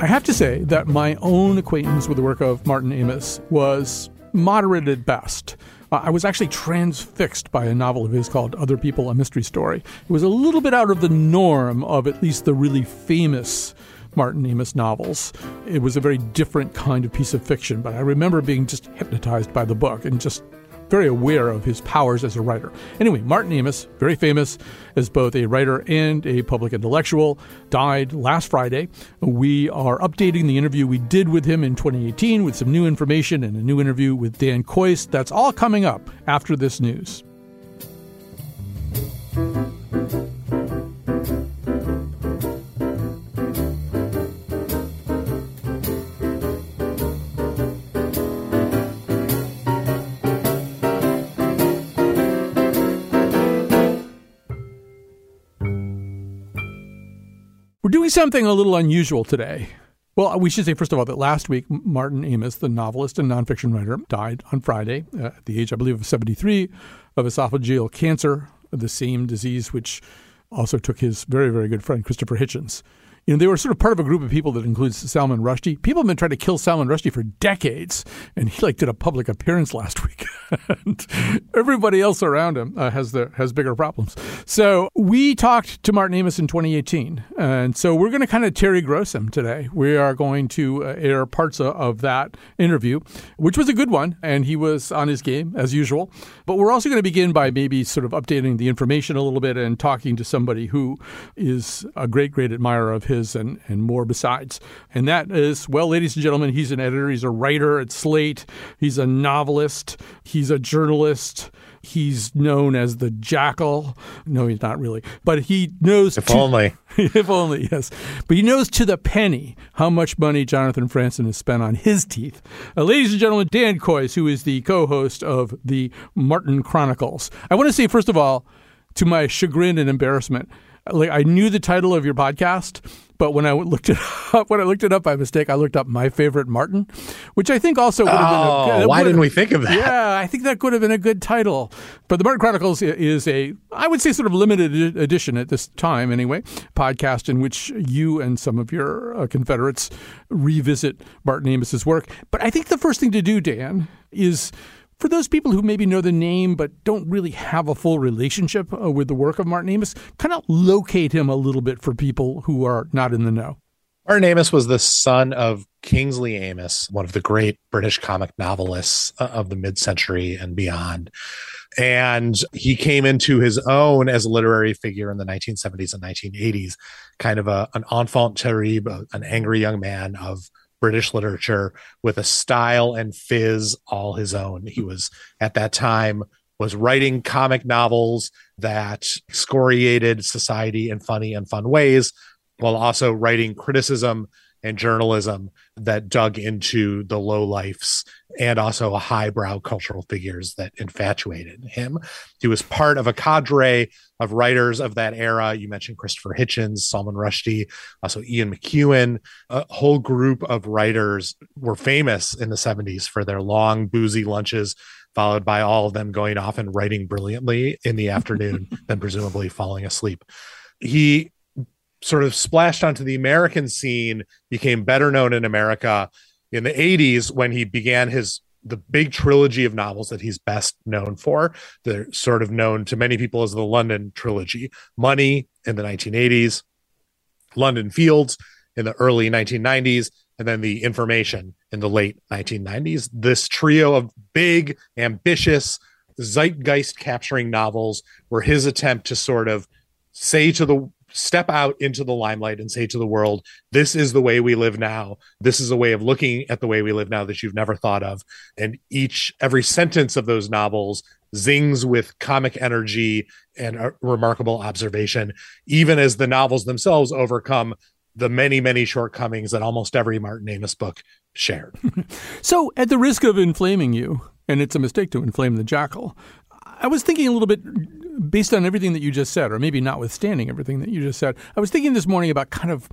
I have to say that my own acquaintance with the work of Martin Amis was moderate at best. Uh, I was actually transfixed by a novel of his called Other People, a Mystery Story. It was a little bit out of the norm of at least the really famous Martin Amis novels. It was a very different kind of piece of fiction, but I remember being just hypnotized by the book and just very aware of his powers as a writer. Anyway, Martin Amis, very famous as both a writer and a public intellectual, died last Friday. We are updating the interview we did with him in 2018 with some new information and a new interview with Dan Kois. That's all coming up after this news. We're doing something a little unusual today. Well, we should say, first of all, that last week, Martin Amis, the novelist and nonfiction writer, died on Friday uh, at the age, I believe, of 73 of esophageal cancer, the same disease which also took his very, very good friend, Christopher Hitchens you know, they were sort of part of a group of people that includes Salman Rushdie. People have been trying to kill Salman Rushdie for decades, and he like did a public appearance last week. everybody else around him uh, has the has bigger problems. So we talked to Martin Amis in 2018, and so we're going to kind of Terry Gross him today. We are going to uh, air parts of, of that interview, which was a good one, and he was on his game as usual. But we're also going to begin by maybe sort of updating the information a little bit and talking to somebody who is a great, great admirer of his is and, and more besides. And that is, well, ladies and gentlemen, he's an editor, he's a writer at Slate, he's a novelist, he's a journalist. He's known as the jackal. No, he's not really, but he knows. If to, only. if only, yes. But he knows to the penny how much money Jonathan Franzen has spent on his teeth. Uh, ladies and gentlemen, Dan Kois, who is the co host of the Martin Chronicles. I want to say, first of all, to my chagrin and embarrassment, like I knew the title of your podcast, but when I looked it up, when I looked it up by mistake, I looked up my favorite Martin, which I think also would have oh, been. A, oh, why didn't we think of that? Yeah, I think that could have been a good title. But the Martin Chronicles is a, I would say, sort of limited edition at this time, anyway, podcast in which you and some of your uh, Confederates revisit Martin Amis's work. But I think the first thing to do, Dan, is for those people who maybe know the name but don't really have a full relationship uh, with the work of Martin Amis, kind of locate him a little bit for people who are not in the know. Martin Amis was the son of Kingsley Amis, one of the great British comic novelists uh, of the mid century and beyond. And he came into his own as a literary figure in the 1970s and 1980s, kind of a, an enfant terrible, an angry young man of British literature with a style and fizz all his own. He was at that time was writing comic novels that excoriated society in funny and fun ways while also writing criticism and journalism that dug into the low lifes and also highbrow cultural figures that infatuated him. He was part of a cadre of writers of that era. You mentioned Christopher Hitchens, Salman Rushdie, also Ian McEwan. A whole group of writers were famous in the 70s for their long, boozy lunches, followed by all of them going off and writing brilliantly in the afternoon, then presumably falling asleep. He sort of splashed onto the American scene, became better known in America in the 80s when he began his the big trilogy of novels that he's best known for. They're sort of known to many people as the London trilogy. Money in the 1980s, London Fields in the early 1990s, and then the Information in the late 1990s. This trio of big, ambitious, zeitgeist capturing novels were his attempt to sort of say to the step out into the limelight and say to the world, this is the way we live now. This is a way of looking at the way we live now that you've never thought of. And each, every sentence of those novels zings with comic energy and remarkable observation, even as the novels themselves overcome the many, many shortcomings that almost every Martin Amis book shared. so, at the risk of inflaming you, and it's a mistake to inflame the jackal, I was thinking a little bit based on everything that you just said, or maybe notwithstanding everything that you just said. I was thinking this morning about kind of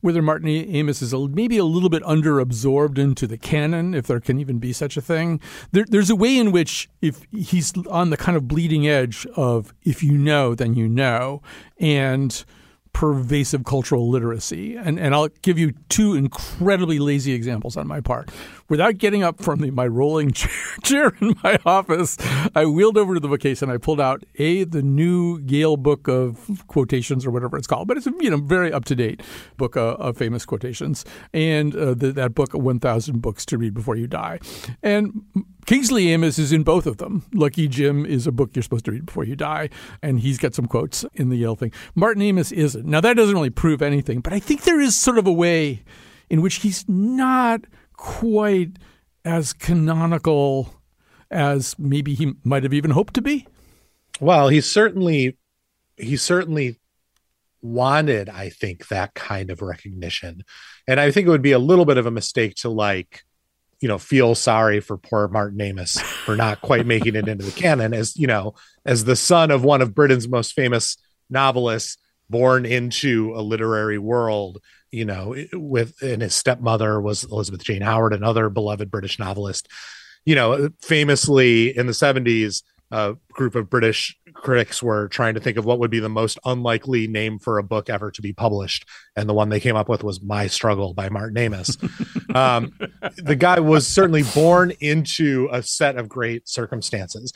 whether Martin Amis is a, maybe a little bit underabsorbed into the canon, if there can even be such a thing. There, there's a way in which if he's on the kind of bleeding edge of if you know, then you know, and pervasive cultural literacy. And, and I'll give you two incredibly lazy examples on my part. Without getting up from the, my rolling chair, in my office, I wheeled over to the bookcase and I pulled out a the new Yale book of quotations or whatever it's called, but it's a you know very up to date book of, of, famous quotations, and uh, the, that book, One Thousand Books to Read Before You Die, and Kingsley Amis is in both of them. Lucky Jim is a book you're supposed to read before you die, and he's got some quotes in the Yale thing. Martin Amis isn't. Now that doesn't really prove anything, but I think there is sort of a way in which he's not quite as canonical as maybe he might have even hoped to be. Well, he certainly he certainly wanted, I think, that kind of recognition. And I think it would be a little bit of a mistake to like, you know, feel sorry for poor Martin Amis for not quite making it into the canon as, you know, as the son of one of Britain's most famous novelists born into a literary world you know, with and his stepmother was Elizabeth Jane Howard, another beloved British novelist. You know, famously in the 70s, a group of British critics were trying to think of what would be the most unlikely name for a book ever to be published. And the one they came up with was My Struggle by Martin Amis. um, the guy was certainly born into a set of great circumstances.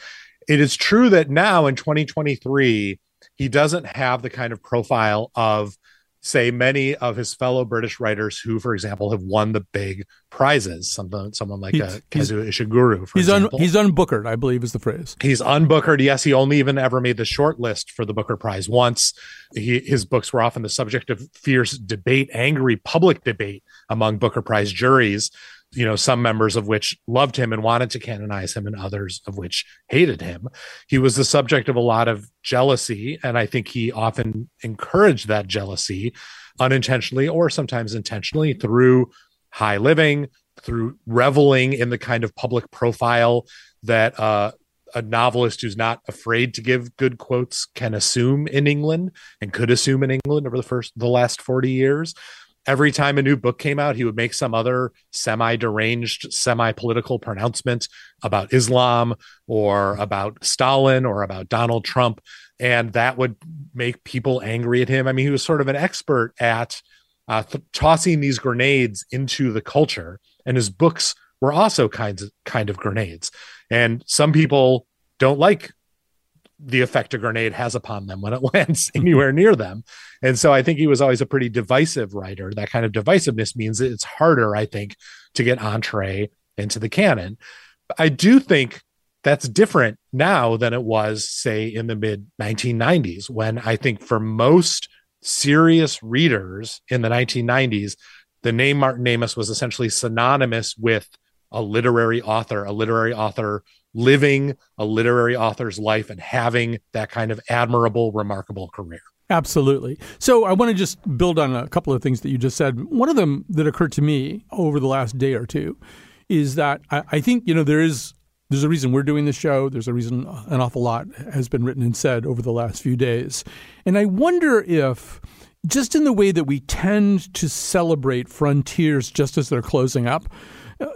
It is true that now in 2023, he doesn't have the kind of profile of say many of his fellow British writers who, for example, have won the big prizes. Someone, someone like uh, Kazuo Ishiguro, he's example. Un, he's unbookered, I believe is the phrase. He's unbookered. Yes, he only even ever made the short list for the Booker Prize once. He, his books were often the subject of fierce debate, angry public debate among Booker Prize juries you know, some members of which loved him and wanted to canonize him, and others of which hated him. He was the subject of a lot of jealousy, and I think he often encouraged that jealousy unintentionally or sometimes intentionally through high living, through reveling in the kind of public profile that uh, a novelist who's not afraid to give good quotes can assume in England and could assume in England over the first the last 40 years every time a new book came out, he would make some other semi deranged, semi political pronouncement about Islam or about Stalin or about Donald Trump. And that would make people angry at him. I mean, he was sort of an expert at uh, th- tossing these grenades into the culture. And his books were also kinds of, kind of grenades. And some people don't like the effect a grenade has upon them when it lands anywhere near them. And so I think he was always a pretty divisive writer. That kind of divisiveness means it's harder, I think, to get entree into the canon. I do think that's different now than it was, say, in the mid 1990s, when I think for most serious readers in the 1990s, the name Martin Amis was essentially synonymous with a literary author, a literary author living a literary author's life and having that kind of admirable, remarkable career. Absolutely. So I want to just build on a couple of things that you just said. One of them that occurred to me over the last day or two is that I, I think, you know, there is there's a reason we're doing this show. There's a reason an awful lot has been written and said over the last few days. And I wonder if just in the way that we tend to celebrate frontiers just as they're closing up,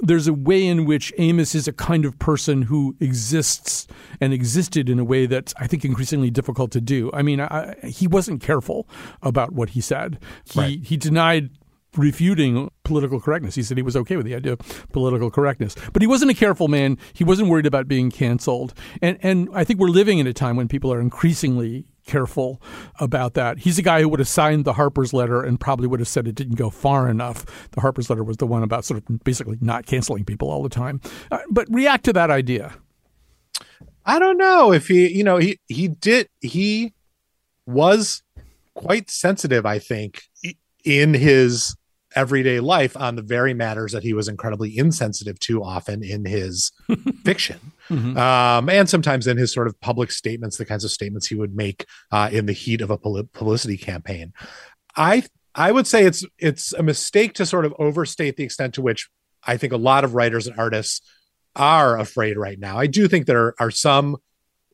there's a way in which Amis is a kind of person who exists and existed in a way that's, I think, increasingly difficult to do. I mean, I, he wasn't careful about what he said. He, right. he denied refuting political correctness. He said he was okay with the idea of political correctness. But he wasn't a careful man. He wasn't worried about being canceled. And and I think we're living in a time when people are increasingly careful about that. He's a guy who would have signed the Harper's letter and probably would have said it didn't go far enough. The Harper's letter was the one about sort of basically not canceling people all the time. Uh, but react to that idea. I don't know if he, you know, he he did he was quite sensitive, I think, in his everyday life on the very matters that he was incredibly insensitive to often in his fiction mm-hmm. um, and sometimes in his sort of public statements the kinds of statements he would make uh, in the heat of a publicity campaign i i would say it's it's a mistake to sort of overstate the extent to which I think a lot of writers and artists are afraid right now. I do think there are some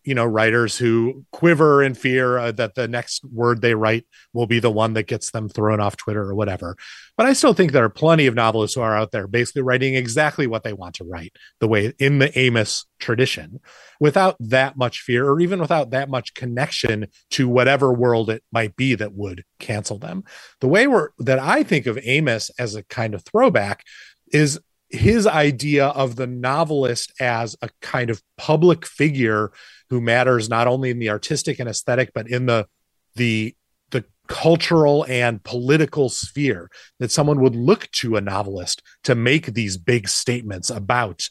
you know writers who quiver in fear uh, that the next word they write will be the one that gets them thrown off Twitter or whatever. But I still think there are plenty of novelists who are out there basically writing exactly what they want to write, the way in the Amis tradition, without that much fear or even without that much connection to whatever world it might be that would cancel them. The way we're, that I think of Amis as a kind of throwback is his idea of the novelist as a kind of public figure who matters not only in the artistic and aesthetic but in the the the cultural and political sphere that someone would look to a novelist to make these big statements about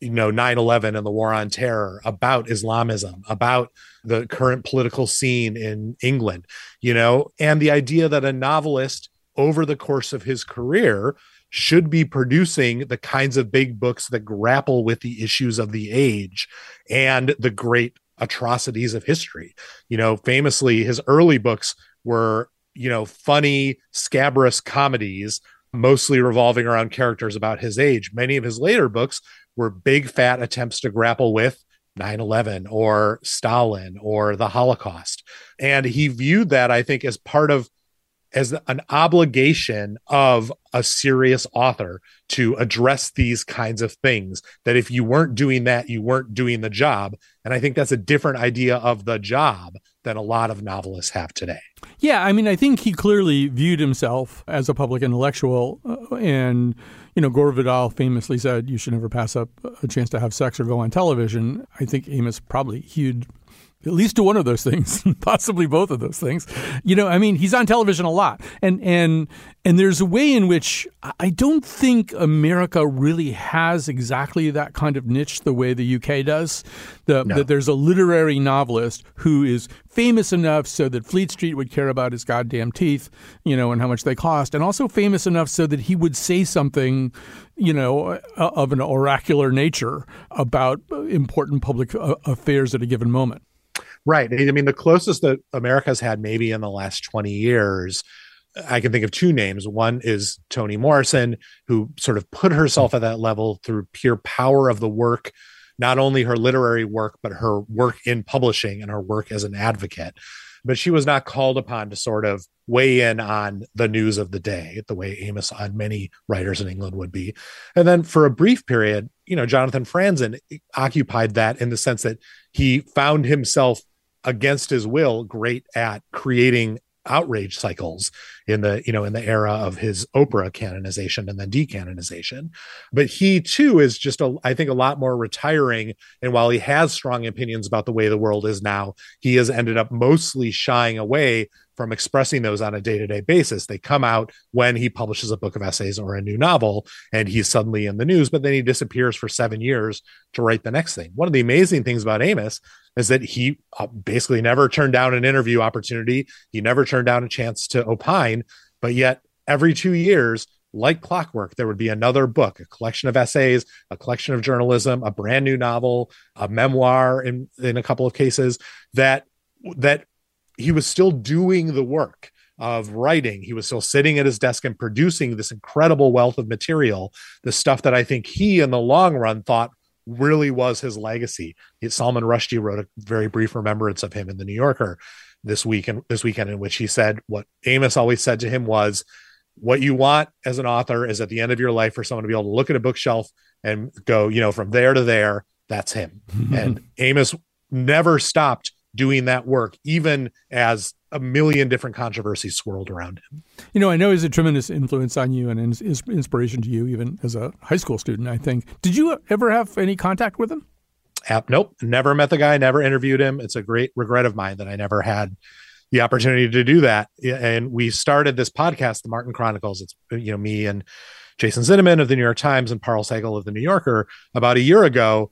you know 9/11 and the war on terror about islamism about the current political scene in England you know? And the idea that a novelist over the course of his career should be producing the kinds of big books that grapple with the issues of the age and the great atrocities of history. You know, famously, his early books were, you know, funny, scabrous comedies, mostly revolving around characters about his age. Many of his later books were big, fat attempts to grapple with 9 11 or Stalin or the Holocaust. And he viewed that, I think, as part of as an obligation of a serious author to address these kinds of things that if you weren't doing that you weren't doing the job. And i think that's a different idea of the job than a lot of novelists have today. Yeah i mean i think he clearly viewed himself as a public intellectual uh, and you know gore vidal famously said you should never pass up a chance to have sex or go on television. I think Amis probably hewed at least to one of those things, possibly both of those things. You know, I mean, he's on television a lot, and and and there's a way in which I don't think America really has exactly that kind of niche the way the UK does. The, no. That there's a literary novelist who is famous enough so that Fleet Street would care about his goddamn teeth, you know, and how much they cost, and also famous enough so that he would say something, you know, of an oracular nature about important public uh, affairs at a given moment. Right. I mean, the closest that America's had maybe in the last 20 years, I can think of two names. One is Toni Morrison, who sort of put herself at that level through pure power of the work, not only her literary work, but her work in publishing and her work as an advocate. But she was not called upon to sort of weigh in on the news of the day, the way Amis on many writers in England would be. And then for a brief period, you know, Jonathan Franzen occupied that in the sense that he found himself against his will great at creating outrage cycles in the you know in the era of his oprah canonization and then decanonization. But he too is just a i think a lot more retiring. And while he has strong opinions about the way the world is now he has ended up mostly shying away from expressing those on a day-to-day basis. They come out when he publishes a book of essays or a new novel and he's suddenly in the news but then he disappears for 7 years to write the next thing. One of the amazing things about Amis is that he uh, basically never turned down an interview opportunity. He never turned down a chance to opine but yet every 2 years like clockwork, there would be another book, a collection of essays, a collection of journalism, a brand new novel, a memoir in, in a couple of cases that that he was still doing the work of writing. He was still sitting at his desk and producing this incredible wealth of material, the stuff that I think he, in the long run, thought really was his legacy. Salman Rushdie wrote a very brief remembrance of him in the New Yorker this week and this weekend, in which he said what Amis always said to him was, "What you want as an author is at the end of your life for someone to be able to look at a bookshelf and go, you know, from there to there. That's him." and Amis never stopped doing that work, even as a million different controversies swirled around him. You know, I know he's a tremendous influence on you and inspiration to you, even as a high school student, I think. Did you ever have any contact with him? App, nope. Never met the guy, never interviewed him. It's a great regret of mine that I never had the opportunity to do that. And we started this podcast, the Martin Chronicles. It's, you know, me and Jason Zinoman of the New York Times and Parul Sehgal of the New Yorker about a year ago,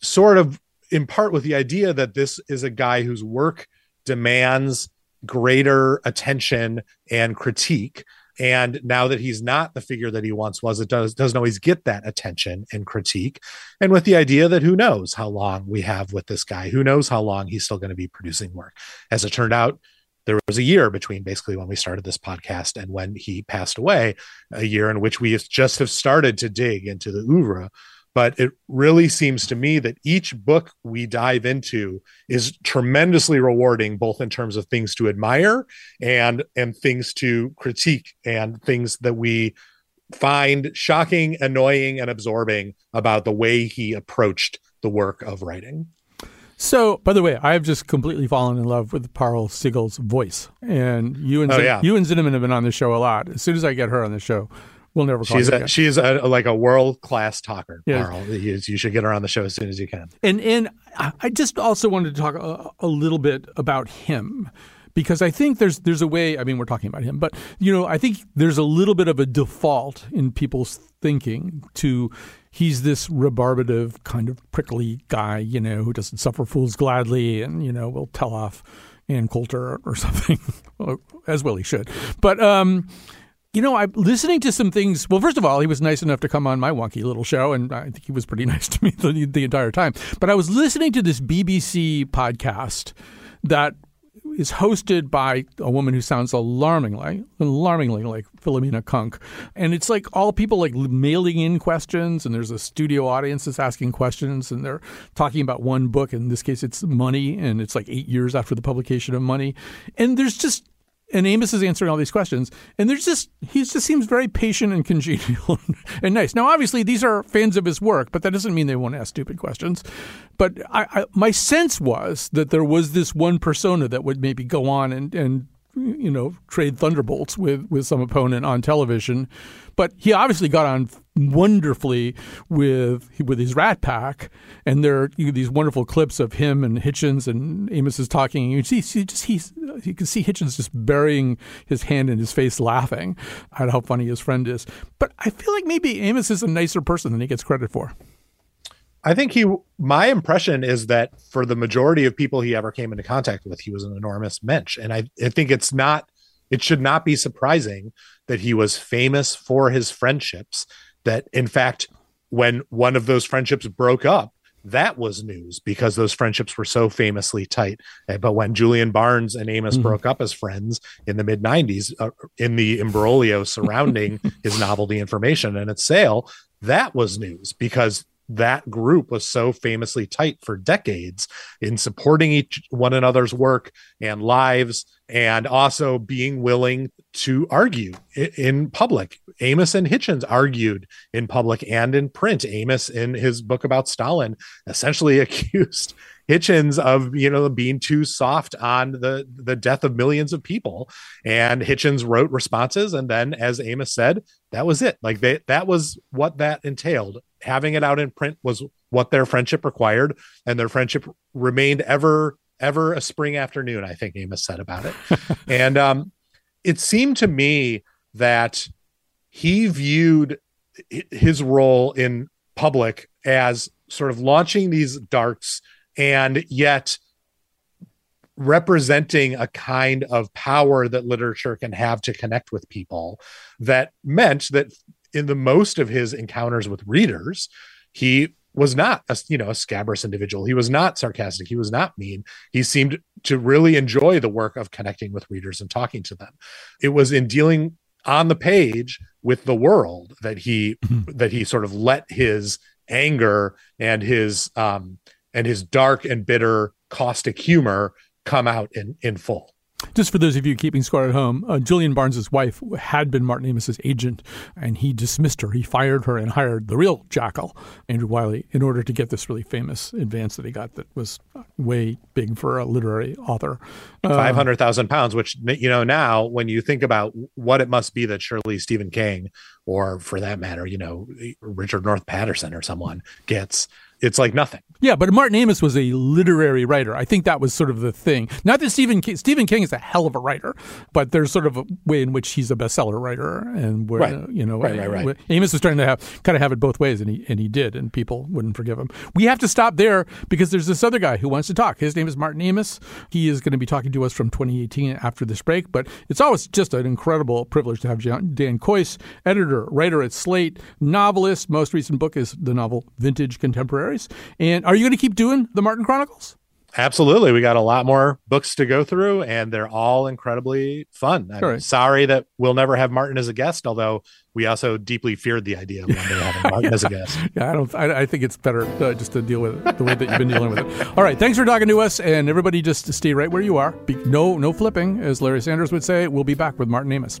sort of in part with the idea that this is a guy whose work demands greater attention and critique and now that he's not the figure that he once was it does doesn't always get that attention and critique and with the idea that who knows how long we have with this guy who knows how long he's still going to be producing work as it turned out there was a year between basically when we started this podcast and when he passed away, a year in which we just have started to dig into the oeuvre. But it really seems to me that each book we dive into is tremendously rewarding, both in terms of things to admire and and things to critique and things that we find shocking, annoying, and absorbing about the way he approached the work of writing. So, by the way, I have just completely fallen in love with Parul Sehgal's voice, and you and Oh, Zin- yeah. you and Zinoman have been on the show a lot. As soon as I get her on the show, we'll never call She's a, again. she's a, like a world class talker. Yeah. Carl. You, you should get her on the show as soon as you can. And and I I just also wanted to talk a, a little bit about him because I think there's there's a way. I mean, we're talking about him, but you know, I think there's a little bit of a default in people's thinking to he's this rebarbative kind of prickly guy, you know, who doesn't suffer fools gladly, and you know, will tell off Ann Coulter or something, as well he should. But um, you know, I'm listening to some things. Well, first of all, he was nice enough to come on my wonky little show, and I think he was pretty nice to me the, the entire time. But I was listening to this BBC podcast that is hosted by a woman who sounds alarmingly, alarmingly like Philomena Cunk, and it's like all people like mailing in questions, and there's a studio audience that's asking questions, and they're talking about one book. In this case, it's Money, and it's like eight years after the publication of Money, and there's just and Amis is answering all these questions, and there's just he just seems very patient and congenial and nice. Now, obviously, these are fans of his work, but that doesn't mean they won't ask stupid questions. But I, I, my sense was that there was this one persona that would maybe go on and and you know trade thunderbolts with with some opponent on television, but he obviously got on wonderfully with with his Rat Pack, and there are you know, these wonderful clips of him and Hitchens and Amis is talking. You see, see just he's you can see Hitchens just burying his hand in his face, laughing at how funny his friend is. But I feel like maybe Amis is a nicer person than he gets credit for. I think he, my impression is that for the majority of people he ever came into contact with, he was an enormous mensch. And I, I think it's not, it should not be surprising that he was famous for his friendships. That in fact, when one of those friendships broke up, that was news because those friendships were so famously tight. Uh, But when Julian Barnes and Amis Mhm. broke up as friends in the mid 90s, uh, in the imbroglio surrounding his novelty information and its sale, that was news because that group was so famously tight for decades in supporting each one another's work and lives and also being willing to argue in public. Amis and Hitchens argued in public and in print. Amis in his book about Stalin essentially accused Hitchens of you know being too soft on the the death of millions of people. And Hitchens wrote responses and then as Amis said that was it. Like they that was what that entailed. Having it out in print was what their friendship required and their friendship remained ever ever a spring afternoon i think Amis said about it. And um it seemed to me that he viewed his role in public as sort of launching these darts and yet representing a kind of power that literature can have to connect with people that meant that in the most of his encounters with readers he was not a you know a scabrous individual. He was not sarcastic. He was not mean. He seemed to really enjoy the work of connecting with readers and talking to them. It was in dealing on the page with the world that he that he sort of let his anger and his um and his dark and bitter caustic humor come out in in full Just for those of you keeping score at home, uh, Julian Barnes's wife had been Martin Amis's agent, and he dismissed her. He fired her and hired the real jackal, Andrew Wylie, in order to get this really famous advance that he got that was way big for a literary author. Uh, 500,000 pounds, which, you know, now when you think about what it must be that surely Stephen King, or for that matter, you know, Richard North Patterson or someone gets, it's like nothing. Yeah, but Martin Amis was a literary writer. I think that was sort of the thing. Not that Stephen King, Stephen King is a hell of a writer, but there's sort of a way in which he's a bestseller writer, and where Right. uh, you know, Right, right, right. Amis was trying to have kind of have it both ways, and he and he did, and people wouldn't forgive him. We have to stop there because there's this other guy who wants to talk. His name is Martin Amis. He is going to be talking to us from 2018 after this break. But it's always just an incredible privilege to have Dan Kois, editor, writer at Slate, novelist. Most recent book is the novel Vintage And are you going to keep doing the Martin Chronicles? Absolutely. We got a lot more books to go through, and they're all incredibly fun. I'm Sure. sorry that we'll never have Martin as a guest, although we also deeply feared the idea of having Martin as a guest. Yeah, I don't. I, I think it's better uh, just to deal with it the way that you've been dealing with it. All right, thanks for talking to us, and everybody just stay right where you are. Be, no, no flipping, as Larry Sanders would say. We'll be back with Martin Amis.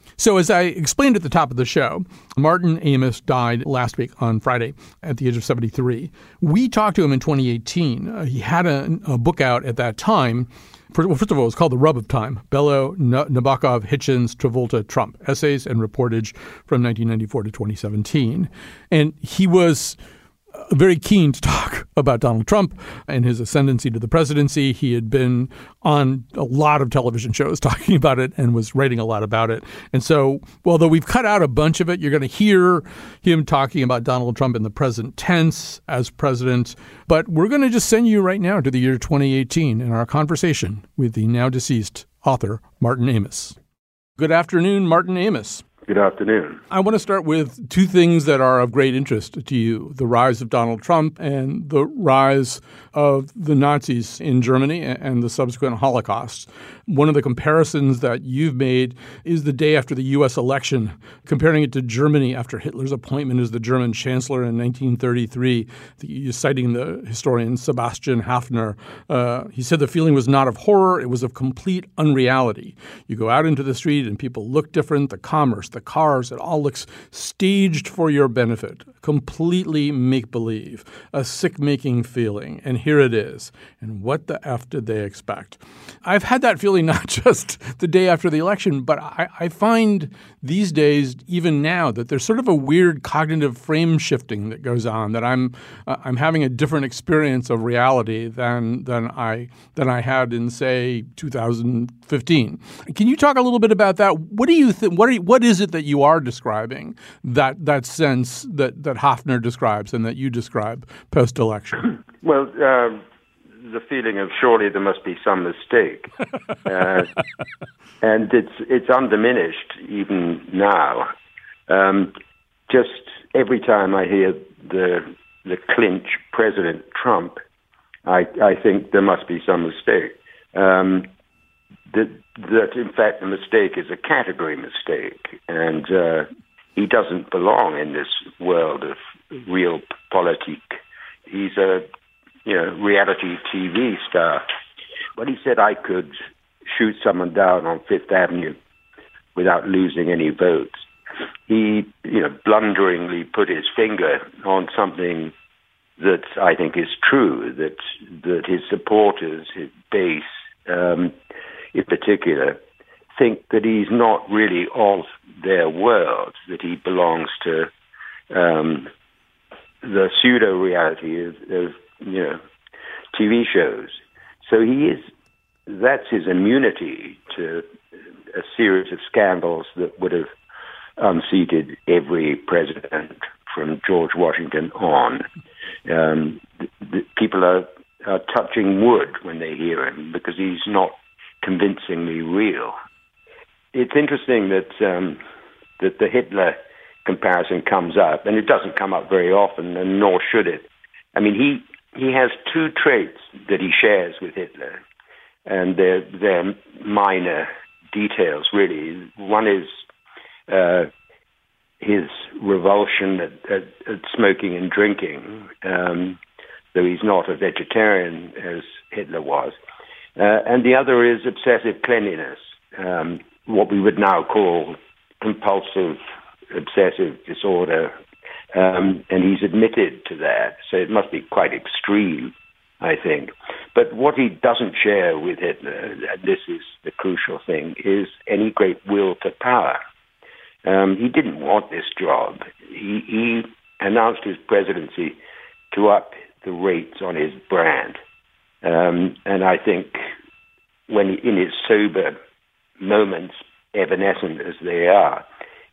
So, as I explained at the top of the show, Martin Amis died last week on Friday at the age of 73. We talked to him in 2018. Uh, he had a, a, book out at that time. For, well, first of all, it was called The Rub of Time Bellow, Nabokov, Hitchens, Travolta, Trump Essays and Reportage from 1994 to 2017. And he was very keen to talk about Donald Trump and his ascendancy to the presidency. He had been on a lot of television shows talking about it and was writing a lot about it. And so, although we've cut out a bunch of it, you're going to hear him talking about Donald Trump in the present tense as president. But we're going to just send you right now to the year 2018 in our conversation with the now deceased author, Martin Amis. Good afternoon, Martin Amis. Good afternoon. I want to start with two things that are of great interest to you the rise of Donald Trump and the rise of the Nazis in Germany and the subsequent Holocaust. One of the comparisons that you've made is the day after the U.S. election, comparing it to Germany after Hitler's appointment as the German chancellor in 1933, the, citing the historian Sebastian Haffner. Uh, he said the feeling was not of horror, it was of complete unreality. You go out into the street and people look different, the commerce, the cars, it all looks staged for your benefit, completely make believe, a sick making feeling. And here it is. And what the F did they expect? I've had that feeling not just the day after the election, but I, I find these days, even now, that there's sort of a weird cognitive frame shifting that goes on. That I'm uh, I'm having a different experience of reality than than I than I had in say 2015. Can you talk a little bit about that? What do you think? What are you, what is it that you are describing that that sense that that Haffner describes and that you describe post election? Well. Uh the feeling of surely there must be some mistake, uh, and it's it's undiminished even now. Um, just every time I hear the the clinch President Trump, I I think there must be some mistake. Um, that that in fact the mistake is a category mistake, and uh, he doesn't belong in this world of real politique. He's a you know, reality TV star. But he said I could shoot someone down on Fifth Avenue without losing any votes. He, you know, blunderingly put his finger on something that I think is true, that that his supporters, his base, um, in particular, think that he's not really of their world, that he belongs to um, the pseudo reality of, of you know, TV shows. So he is, that's his immunity to a series of scandals that would have unseated every president from George Washington on. Um, the, the people are, are touching wood when they hear him because he's not convincingly real. It's interesting that um, that the Hitler comparison comes up, and it doesn't come up very often, and nor should it. I mean, he he has two traits that he shares with Hitler, and they're they're minor details really. One is uh, his revulsion at, at, at, smoking and drinking, um, though he's not a vegetarian as Hitler was. Uh, and the other is obsessive cleanliness, um, what we would now call compulsive obsessive disorder. Um, and he's admitted to that, so it must be quite extreme, I think. But what he doesn't share with Hitler, and this is the crucial thing, is any great will to power. Um, he didn't want this job. He, he announced his presidency to up the rates on his brand. Um, and I think when he, in his sober moments, evanescent as they are,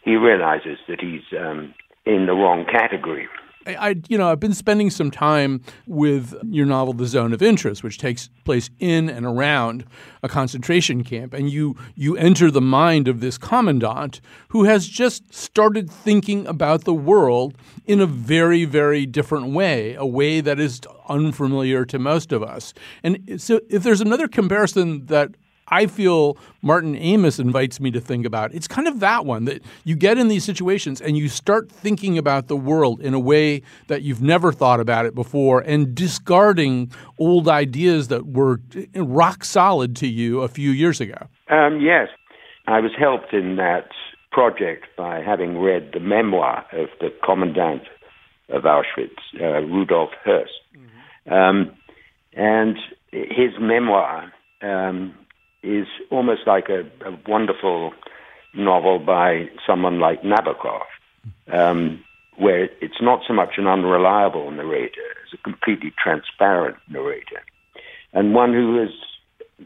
he realizes that he's um, in the wrong category. I, you know, I've been spending some time with your novel, The Zone of Interest, which takes place in and around a concentration camp, and you you enter the mind of this commandant who has just started thinking about the world in a very, very different way, a way that is unfamiliar to most of us. And so, if there's another comparison that I feel Martin Amis invites me to think about. It's kind of that one that you get in these situations and you start thinking about the world in a way that you've never thought about it before and discarding old ideas that were rock solid to you a few years ago. Um, yes. I was helped in that project by having read the memoir of the commandant of Auschwitz, uh, Rudolf Höss. Mm-hmm. Um, and his memoir um, is almost like a, a wonderful novel by someone like Nabokov, um, where it's not so much an unreliable narrator as a completely transparent narrator, and one who has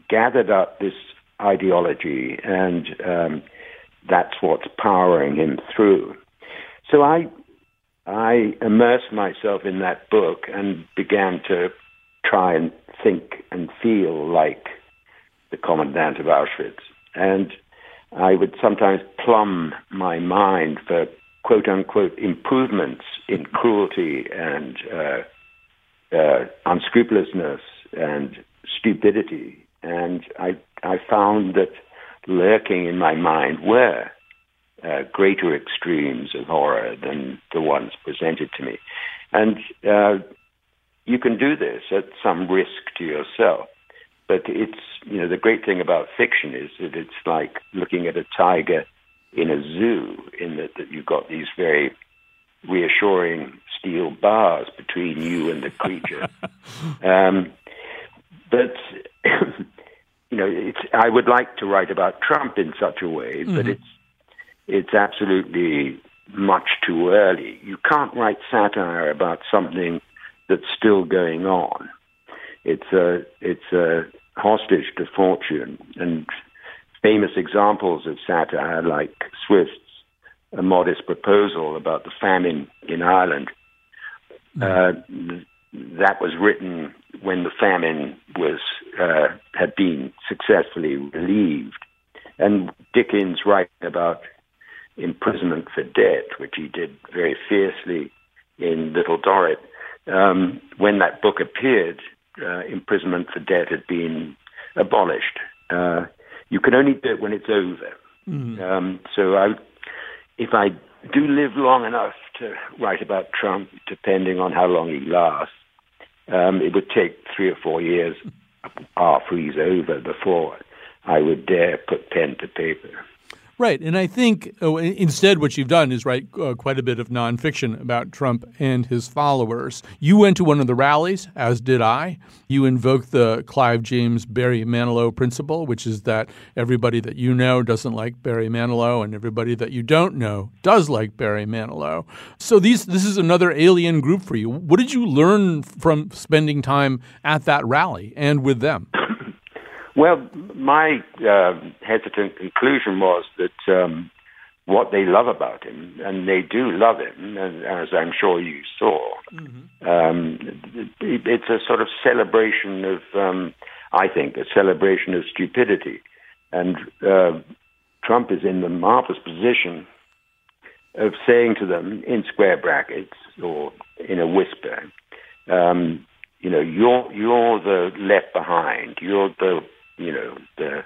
gathered up this ideology, and um, that's what's powering him through. So I, I immersed myself in that book and began to try and think and feel like the commandant of Auschwitz. And I would sometimes plumb my mind for quote unquote improvements in cruelty and uh, uh, unscrupulousness and stupidity. And I, I found that lurking in my mind were uh, greater extremes of horror than the ones presented to me. And uh, you can do this at some risk to yourself. But it's, you know, the great thing about fiction is that it's like looking at a tiger in a zoo, in that, that you've got these very reassuring steel bars between you and the creature. um, but, you know, it's, I would like to write about Trump in such a way, mm-hmm. but it's, it's absolutely much too early. You can't write satire about something that's still going on it's a it's a hostage to fortune. And famous examples of satire, like Swift's A Modest Proposal about the famine in Ireland, mm. uh, that was written when the famine was uh, had been successfully relieved. And Dickens writing about imprisonment for debt, which he did very fiercely in Little Dorrit. Um, when that book appeared, uh, imprisonment for debt had been abolished. Uh, you can only do it when it's over. Mm. Um, so I, if I do live long enough to write about Trump, depending on how long he lasts, um, it would take three or four years after he's over before I would dare put pen to paper. Right. And I think oh, instead what you've done is write uh, quite a bit of nonfiction about Trump and his followers. You went to one of the rallies, as did I. You invoked the Clive James Barry Manilow principle, which is that everybody that you know doesn't like Barry Manilow and everybody that you don't know does like Barry Manilow. So these this is another alien group for you. What did you learn from spending time at that rally and with them? Well, my uh, hesitant conclusion was that um, what they love about him, and they do love him, and, as I'm sure you saw, mm-hmm. um, it's a sort of celebration of, um, I think, a celebration of stupidity. And uh, Trump is in the marvelous position of saying to them in square brackets or in a whisper, um, you know, you're you're the left behind. You're the you know the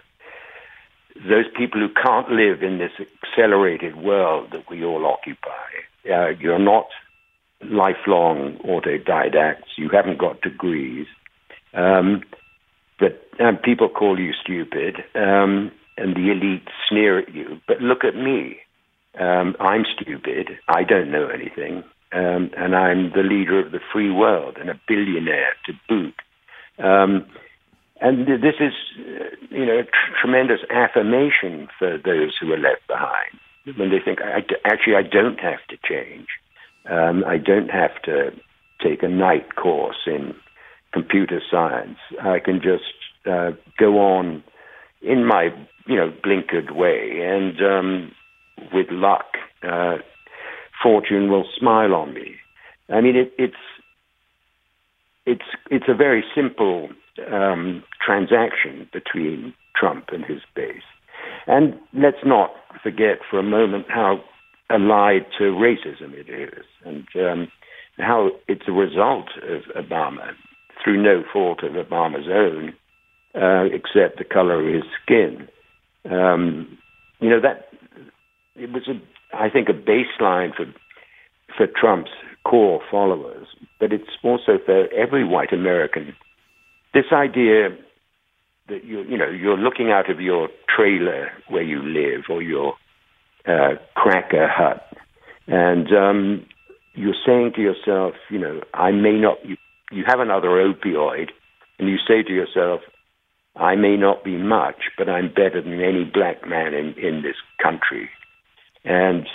those people who can't live in this accelerated world that we all occupy. Uh, you're not lifelong autodidacts. You haven't got degrees. Um, but um, people call you stupid, um, and the elite sneer at you. But look at me. Um, I'm stupid. I don't know anything. Um, and I'm the leader of the free world and a billionaire to boot. And this is, you know, tr- tremendous affirmation for those who are left behind when they think, I, actually, I don't have to change. Um, I don't have to take a night course in computer science. I can just uh, go on in my, you know, blinkered way, and um, with luck, uh, fortune will smile on me. I mean, it, it's it's it's a very simple um, transaction between Trump and his base. And let's not forget for a moment how allied to racism it is, and um, how it's a result of Obama, through no fault of Obama's own, uh, except the color of his skin. Um, you know that it was, a, I think, a baseline for for Trump's core followers, but it's also for every white American this idea that you you know you're looking out of your trailer where you live or your uh, cracker hut, and um, you're saying to yourself, you know, I may not. You, you have another opioid, and you say to yourself, I may not be much, but I'm better than any black man in, in this country. And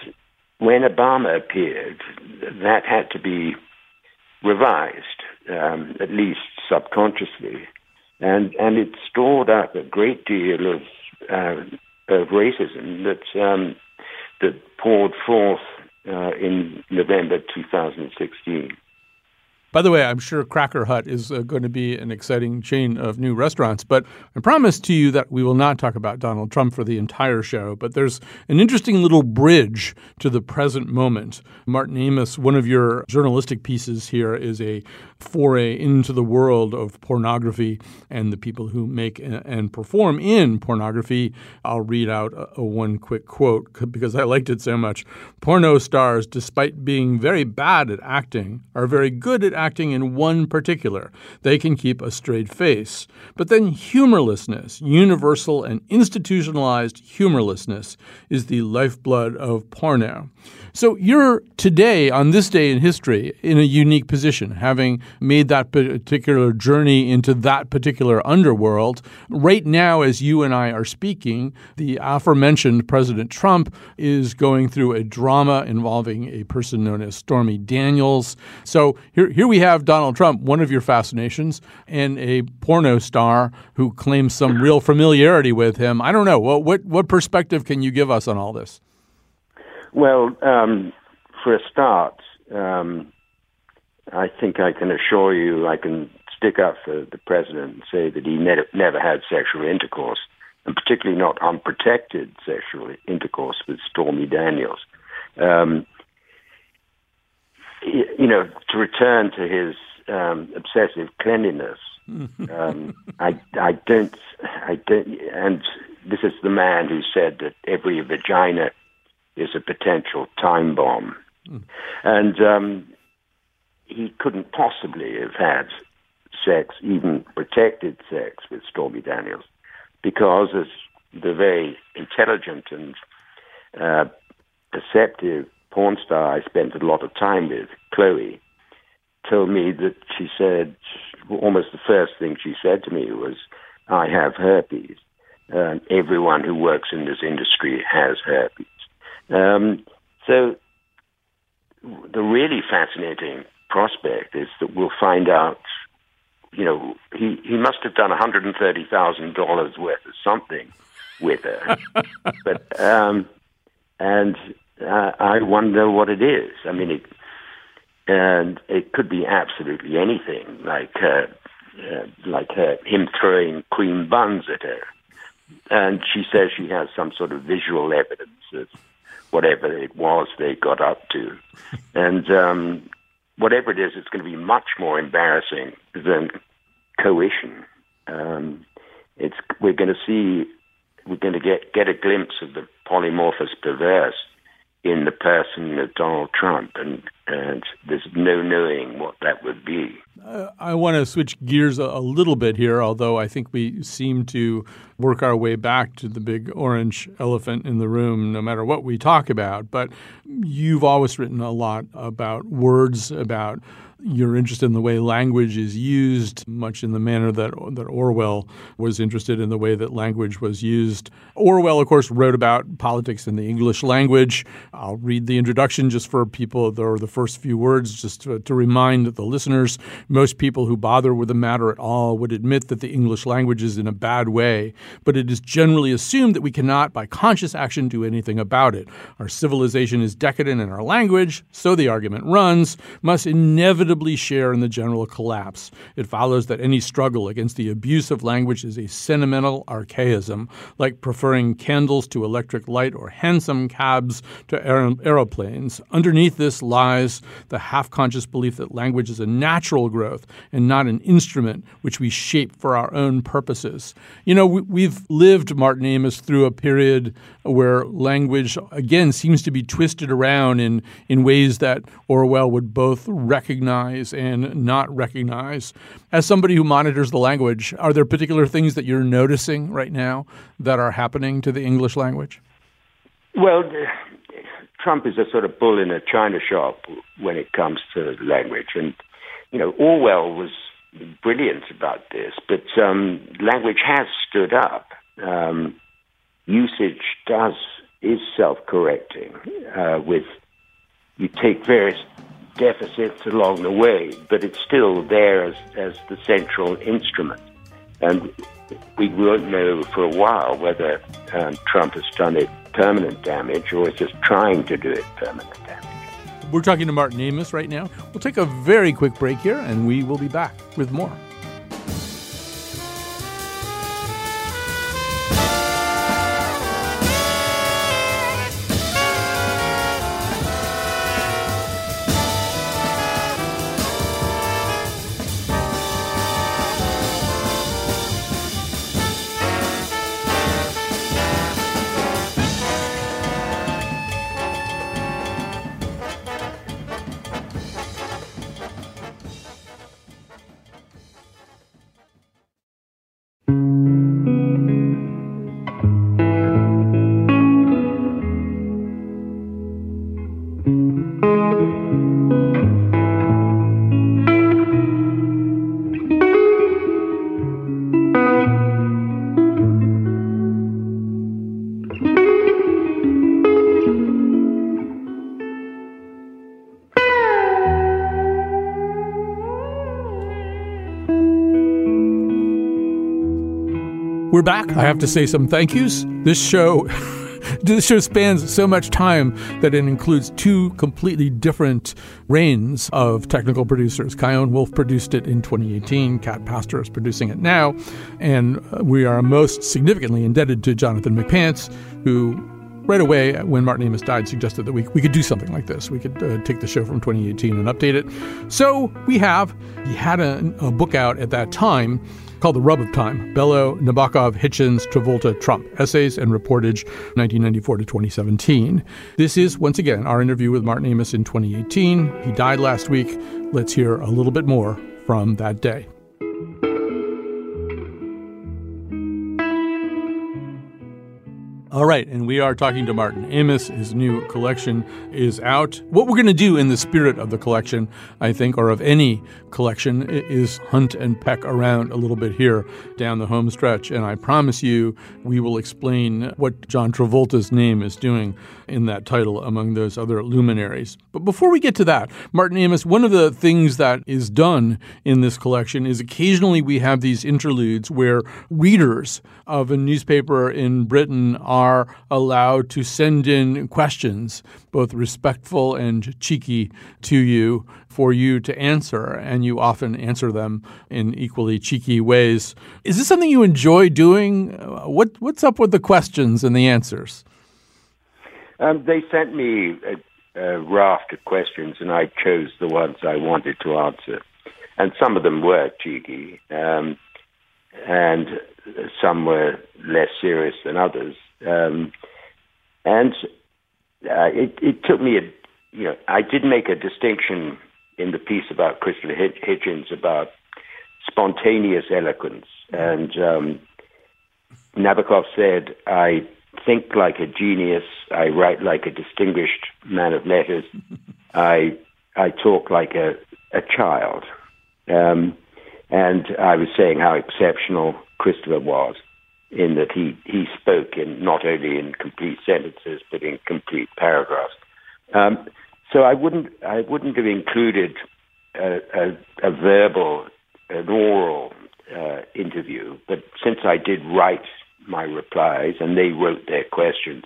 when Obama appeared, that had to be revised, um, at least subconsciously, and and it stored up a great deal of uh, of racism that um, that poured forth uh, in November 2016. By the way, I'm sure Cracker Hut is uh, going to be an exciting chain of new restaurants, but I promise to you that we will not talk about Donald Trump for the entire show. But there's an interesting little bridge to the present moment. Martin Amis, one of your journalistic pieces here is a foray into the world of pornography and the people who make and perform in pornography. I'll read out a, a one quick quote because I liked it so much. Porno stars, despite being very bad at acting, are very good at acting in one particular. They can keep a straight face. But then humorlessness, universal and institutionalized humorlessness, is the lifeblood of porno. So you're today, on this day in history, in a unique position, having made that particular journey into that particular underworld. Right now, as you and I are speaking, the aforementioned President Trump is going through a drama involving a person known as Stormy Daniels. So here, here we have Donald Trump, one of your fascinations, and a porno star who claims some real familiarity with him. I don't know. What, what, what perspective can you give us on all this? Well, um, for a start, um, I think I can assure you I can stick up for the president and say that he ne- never had sexual intercourse, and particularly not unprotected sexual intercourse with Stormy Daniels. Um, you know, to return to his um, obsessive cleanliness, um, I, I don't, I don't, and this is the man who said that every vagina is a potential time bomb. Mm. And um, he couldn't possibly have had sex, even protected sex, with Stormy Daniels, because as the very intelligent and uh, perceptive porn star I spent a lot of time with, Chloe, told me that she said almost the first thing she said to me was, "I have herpes." Uh, everyone who works in this industry has herpes. Um, so the really fascinating prospect is that we'll find out. You know, he, he must have done one hundred and thirty thousand dollars worth of something with her, but um, and uh, I wonder what it is. I mean, it, and it could be absolutely anything, like uh, uh, like uh, him throwing cream buns at her, and she says she has some sort of visual evidence of whatever it was they got up to. and um, whatever it is, it's going to be much more embarrassing than coition. Um, it's we're going to see we're going to get get a glimpse of the polymorphous perverse in the person of Donald Trump, and, and there's no knowing what that would be. I want to switch gears a, little bit here, although I think we seem to work our way back to the big orange elephant in the room no matter what we talk about. But you've always written a lot about words, about you're interested in the way language is used, much in the manner that that Orwell was interested in the way that language was used. Orwell, of course, wrote about politics in the English language. I'll read the introduction just for people, or the first few words, just to, to remind the listeners. Most people who bother with the matter at all would admit that the English language is in a bad way, but it is generally assumed that we cannot, by conscious action, do anything about it. Our civilization is decadent, and our language, so the argument runs, must inevitably inevitably share in the general collapse. It follows that any struggle against the abuse of language is a sentimental archaism, like preferring candles to electric light or hansom cabs to aer- aeroplanes. Underneath this lies the half conscious belief that language is a natural growth and not an instrument which we shape for our own purposes. You know, we, have lived, Martin Amis, through a period where language, again, seems to be twisted around in, in ways that Orwell would both recognize recognize and not recognize. As somebody who monitors the language, are there particular things that you're noticing right now that are happening to the English language? Well, Trump is a sort of bull in a china shop when it comes to language. And, you know, Orwell was brilliant about this, but um, language has stood up. Um, usage does is self-correcting uh, with you take various deficits along the way, but it's still there as, as the central instrument. And we won't know for a while whether um, Trump has done it permanent damage or is just trying to do it permanent damage. We're talking to Martin Amis right now. We'll take a very quick break here and we will be back with more. We're back. I have to say some thank yous. This show. this show spans so much time that it includes two completely different reigns of technical producers. Chion Wolf produced it in 2018. Cat Pastor is producing it now. And we are most significantly indebted to Jonathan McPants, who right away, when Martin Amis died, suggested that we, we could do something like this. We could uh, take the show from 2018 and update it. So we have. He had a, a book out at that time called The Rub of Time Bellow, Nabokov, Hitchens, Travolta, Trump Essays and Reportage, 1994 to 2017. This is, once again, our interview with Martin Amis in 2018. He died last week. Let's hear a little bit more from that day. All right, and we are talking to Martin Amis. His new collection is out. What we're going to do in the spirit of the collection, I think, or of any collection, is hunt and peck around a little bit here down the home stretch. And I promise you, we will explain what John Travolta's name is doing in that title among those other luminaries. But before we get to that, Martin Amis, one of the things that is done in this collection is occasionally we have these interludes where readers of a newspaper in Britain are are allowed to send in questions, both respectful and cheeky, to you for you to answer, and you often answer them in equally cheeky ways. Is this something you enjoy doing? What, what's up with the questions and the answers? Um, they sent me a, a raft of questions, and I chose the ones I wanted to answer. And some of them were cheeky, um, and some were less serious than others. Um, and uh, it, it took me a, you know, I did make a distinction in the piece about Christopher Hitchens about spontaneous eloquence. And um, Nabokov said, I think like a genius, I write like a distinguished man of letters, I, I talk like a, a child. Um, and I was saying how exceptional Christopher was in that he, he spoke in not only in complete sentences but in complete paragraphs. Um, so I wouldn't I wouldn't have included a, a, a verbal, an oral uh, interview, but since I did write my replies and they wrote their questions,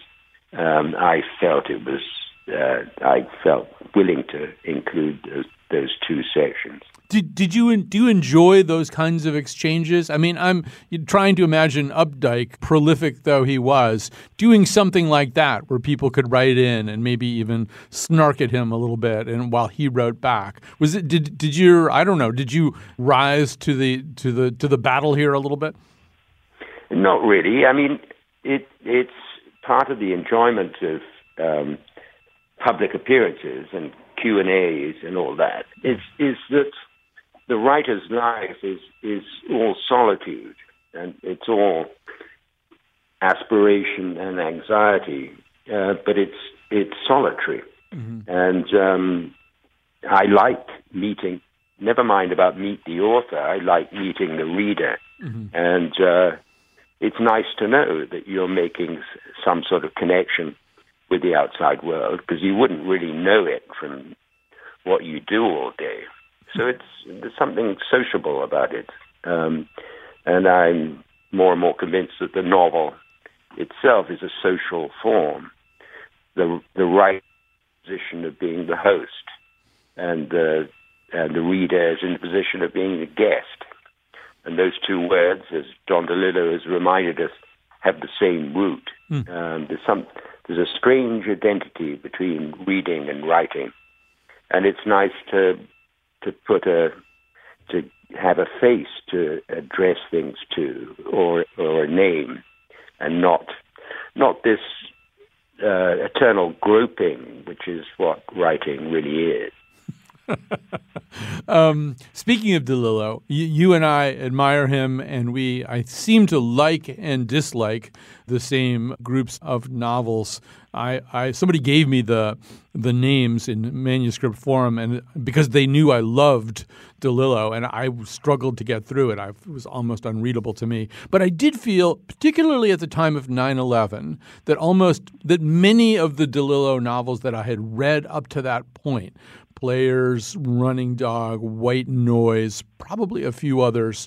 um, I felt it was uh, I felt willing to include those, those two sections. Did did you do you enjoy those kinds of exchanges? I mean, I'm trying to imagine Updike, prolific though he was, doing something like that, where people could write in and maybe even snark at him a little bit, and while he wrote back. Was it did did you I don't know did you rise to the to the to the battle here a little bit? Not really. I mean, it it's part of the enjoyment of um, public appearances and Q and A's and all that. Is is that the writer's life is is all solitude and it's all aspiration and anxiety, uh, but it's it's solitary. Mm-hmm. And um, I like meeting. Never mind about meet the author. I like meeting the reader, mm-hmm. and uh, it's nice to know that you're making some sort of connection with the outside world because you wouldn't really know it from what you do all day. So it's there's something sociable about it, um, and I'm more and more convinced that the novel itself is a social form. The the right position of being the host, and the and the reader is in the position of being the guest. And those two words, as Don DeLillo has reminded us, have the same root. Mm. Um, there's some there's a strange identity between reading and writing, and it's nice to to put a to have a face to address things to or or a name and not not this uh, eternal groping which is what writing really is um, speaking of DeLillo, you, you, and I admire him, and we I seem to like and dislike the same groups of novels. I, I somebody gave me the the names in manuscript form, and because they knew I loved DeLillo, and I struggled to get through it. I, it was almost unreadable to me. But I did feel, particularly at the time of 9/11, that almost that many of the DeLillo novels that I had read up to that point Players, Running Dog, White Noise, probably a few others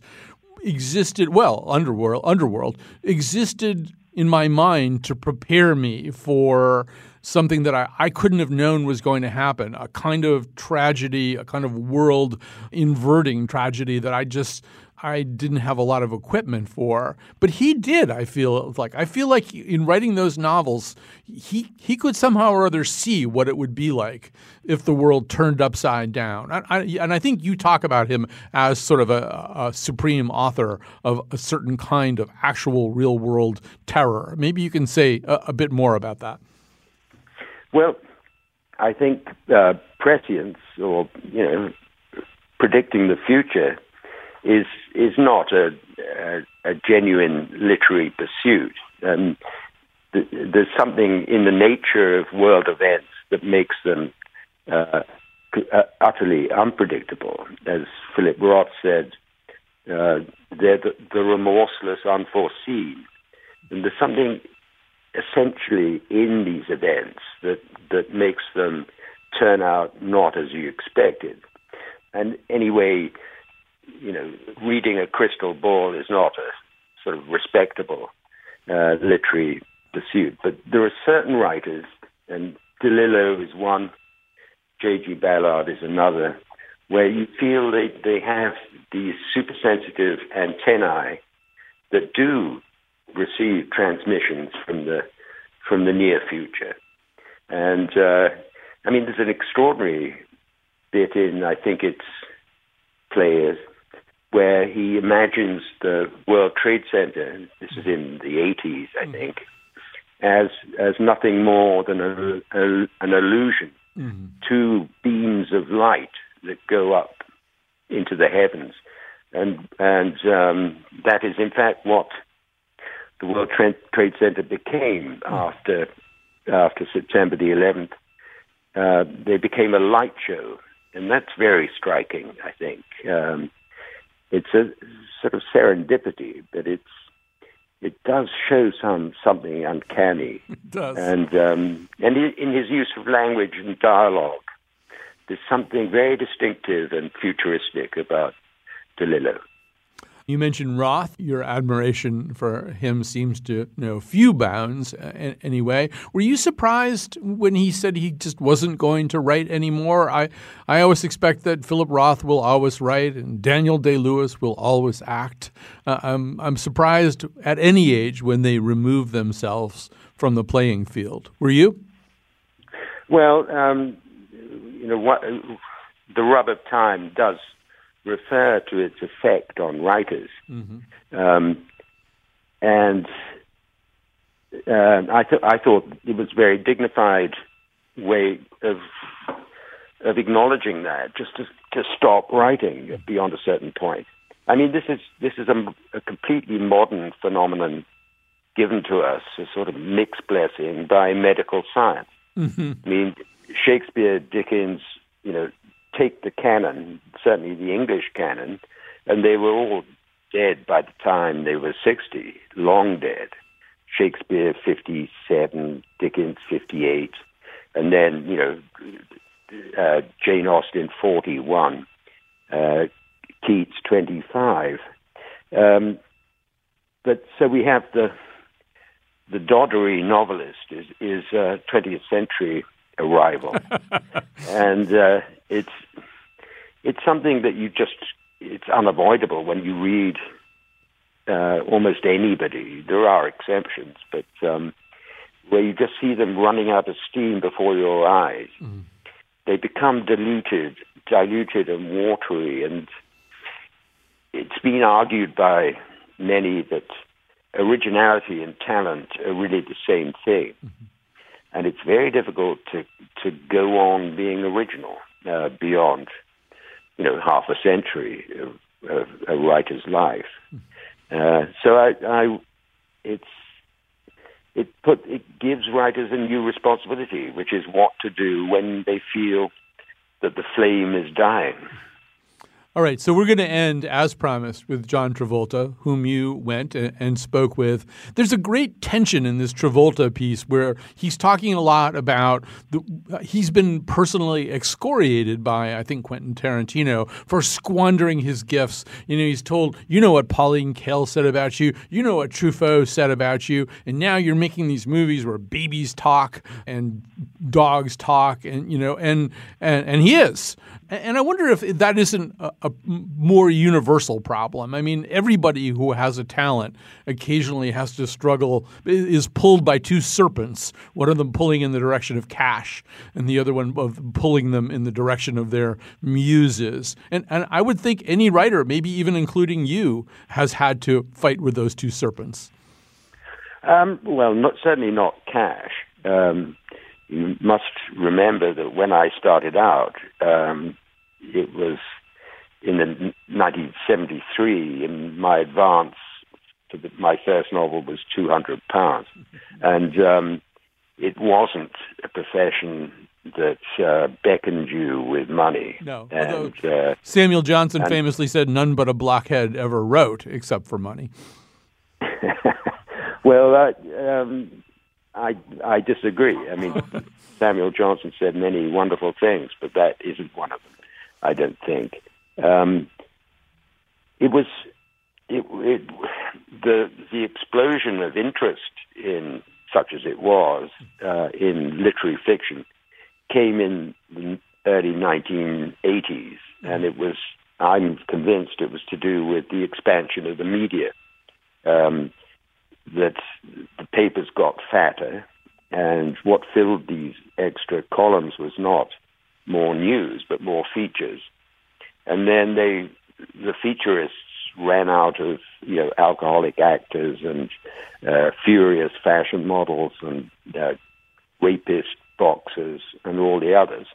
existed. Well, Underworld, Underworld existed in my mind to prepare me for something that I, I couldn't have known was going to happen a kind of tragedy, a kind of world inverting tragedy that I just I didn't have a lot of equipment for, but he did. I feel like I feel like in writing those novels, he he could somehow or other see what it would be like if the world turned upside down. I, I, and I think you talk about him as sort of a, a, supreme author of a certain kind of actual real world terror. Maybe you can say a, a bit more about that. Well, I think uh, prescience, or you know, predicting the future is is not a, a, a genuine literary pursuit. Um, th- there's something in the nature of world events that makes them uh, uh, utterly unpredictable. As Philip Roth said, uh, they're the, the remorseless unforeseen. And there's something essentially in these events that, that makes them turn out not as you expected. And anyway, you know, reading a crystal ball is not a sort of respectable uh, literary pursuit. But there are certain writers, and DeLillo is one, J.G. Ballard is another, where you feel they, they have these super sensitive antennae that do receive transmissions from the from the near future. And uh, I mean, there's an extraordinary bit in, I think it's Players, where he imagines the World Trade Center, this is in the 80s, I mm-hmm. think, as, as nothing more than a, a, an illusion, mm-hmm. two beams of light that go up into the heavens. And, and um, that is, in fact, what the World Trade Center became mm-hmm. after, after September the 11th. Uh, they became a light show and that's very striking. I think um, it's a sort of serendipity, but it's it does show some something uncanny. It does, and um, and in his use of language and dialogue, there's something very distinctive and futuristic about DeLillo. You mentioned Roth. Your admiration for him seems to know few bounds uh, anyway. Were you surprised when he said he just wasn't going to write anymore? I, I always expect that Philip Roth will always write and Daniel Day Lewis will always act. Uh, I'm, I'm surprised at any age when they remove themselves from the playing field. Were you? Well, um, you know, what, the rub of time does refer to its effect on writers. Mm-hmm. Um, and uh, I, th- I thought it was a very dignified way of of acknowledging that, just to, to stop writing beyond a certain point. I mean, this is this is a, a completely modern phenomenon given to us, a sort of mixed blessing by medical science. Mm-hmm. I mean, Shakespeare, Dickens, you know, take the canon, certainly the English canon, and they were all dead by the time they were 60, long dead. Shakespeare 57, Dickens 58, and then, you know, uh, Jane Austen 41, uh, Keats 25. Um, but so we have the the Doddery novelist is is uh, 20th century arrival, and uh, it's it's something that you just it's unavoidable when you read uh, almost anybody. There are exceptions, but um, where you just see them running out of steam before your eyes, mm. they become diluted, diluted and watery, and it's been argued by many that originality and talent are really the same thing. Mm-hmm. And it's very difficult to, to go on being original uh, beyond, you know, half a century of, of a writer's life. Uh, so I, I, it's it put it gives writers a new responsibility, which is what to do when they feel that the flame is dying. All right, so we're going to end, as promised, with John Travolta, whom you went and spoke with. There's a great tension in this Travolta piece where he's talking a lot about the, he's been personally excoriated by, I think, Quentin Tarantino for squandering his gifts. You know, he's told, you know what Pauline Kael said about you, you know what Truffaut said about you, and now you're making these movies where babies talk and dogs talk, and you know, and and and he is. And I wonder if that isn't a, a, more universal problem. I mean, everybody who has a talent occasionally has to struggle, is pulled by two serpents, one of them pulling in the direction of cash and the other one of pulling them in the direction of their muses. And, and I would think any writer, maybe even including you, has had to fight with those two serpents. Um, well, not, certainly not cash. Um, you must remember that when I started out, um, it was in the 1973, and my advance for the, my first novel was 200 pounds, and um, it wasn't a profession that uh, beckoned you with money. No, and, uh, Samuel Johnson and, famously said, "None but a blockhead ever wrote, except for money." well, uh, um, I I disagree. I mean, Samuel Johnson said many wonderful things, but that isn't one of them. I don't think. Um, it was it, it, the the explosion of interest in such as it was uh, in literary fiction came in the early 1980s, and it was I'm convinced it was to do with the expansion of the media. Um, that the papers got fatter, And what filled these extra columns was not more news, but more features. And then they, the featurists ran out of you know alcoholic actors and uh, furious fashion models and uh, rapist boxers and all the others,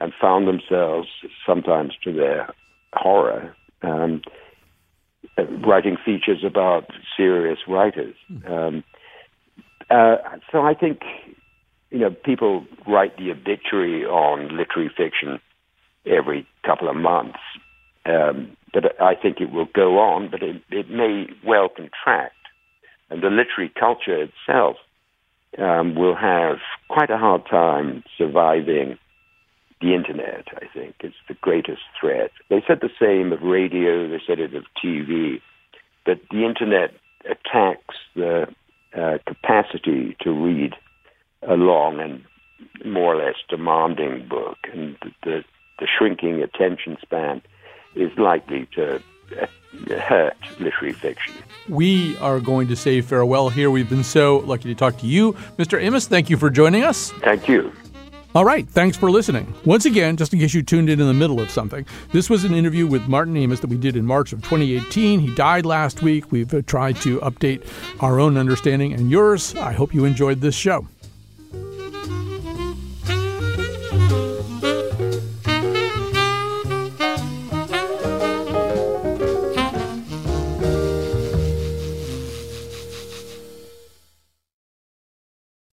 and found themselves sometimes to their horror um, uh, writing features about serious writers. Um, uh, so I think you know people write the obituary on literary fiction every couple of months. Um, but I think it will go on, but it, it may well contract. And the literary culture itself um, will have quite a hard time surviving the internet, I think, is the greatest threat. They said the same of radio, they said it of TV, but the internet attacks the uh, capacity to read a long and more or less demanding book, and the, the shrinking attention span is likely to hurt literary fiction. We are going to say farewell here. We've been so lucky to talk to you. Mr. Amis, thank you for joining us. Thank you. All right, thanks for listening. Once again, just in case you tuned in in the middle of something, this was an interview with Martin Amis that we did in March of 2018. He died last week. We've uh, tried to update our own understanding and yours. I hope you enjoyed this show.